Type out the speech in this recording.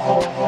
好。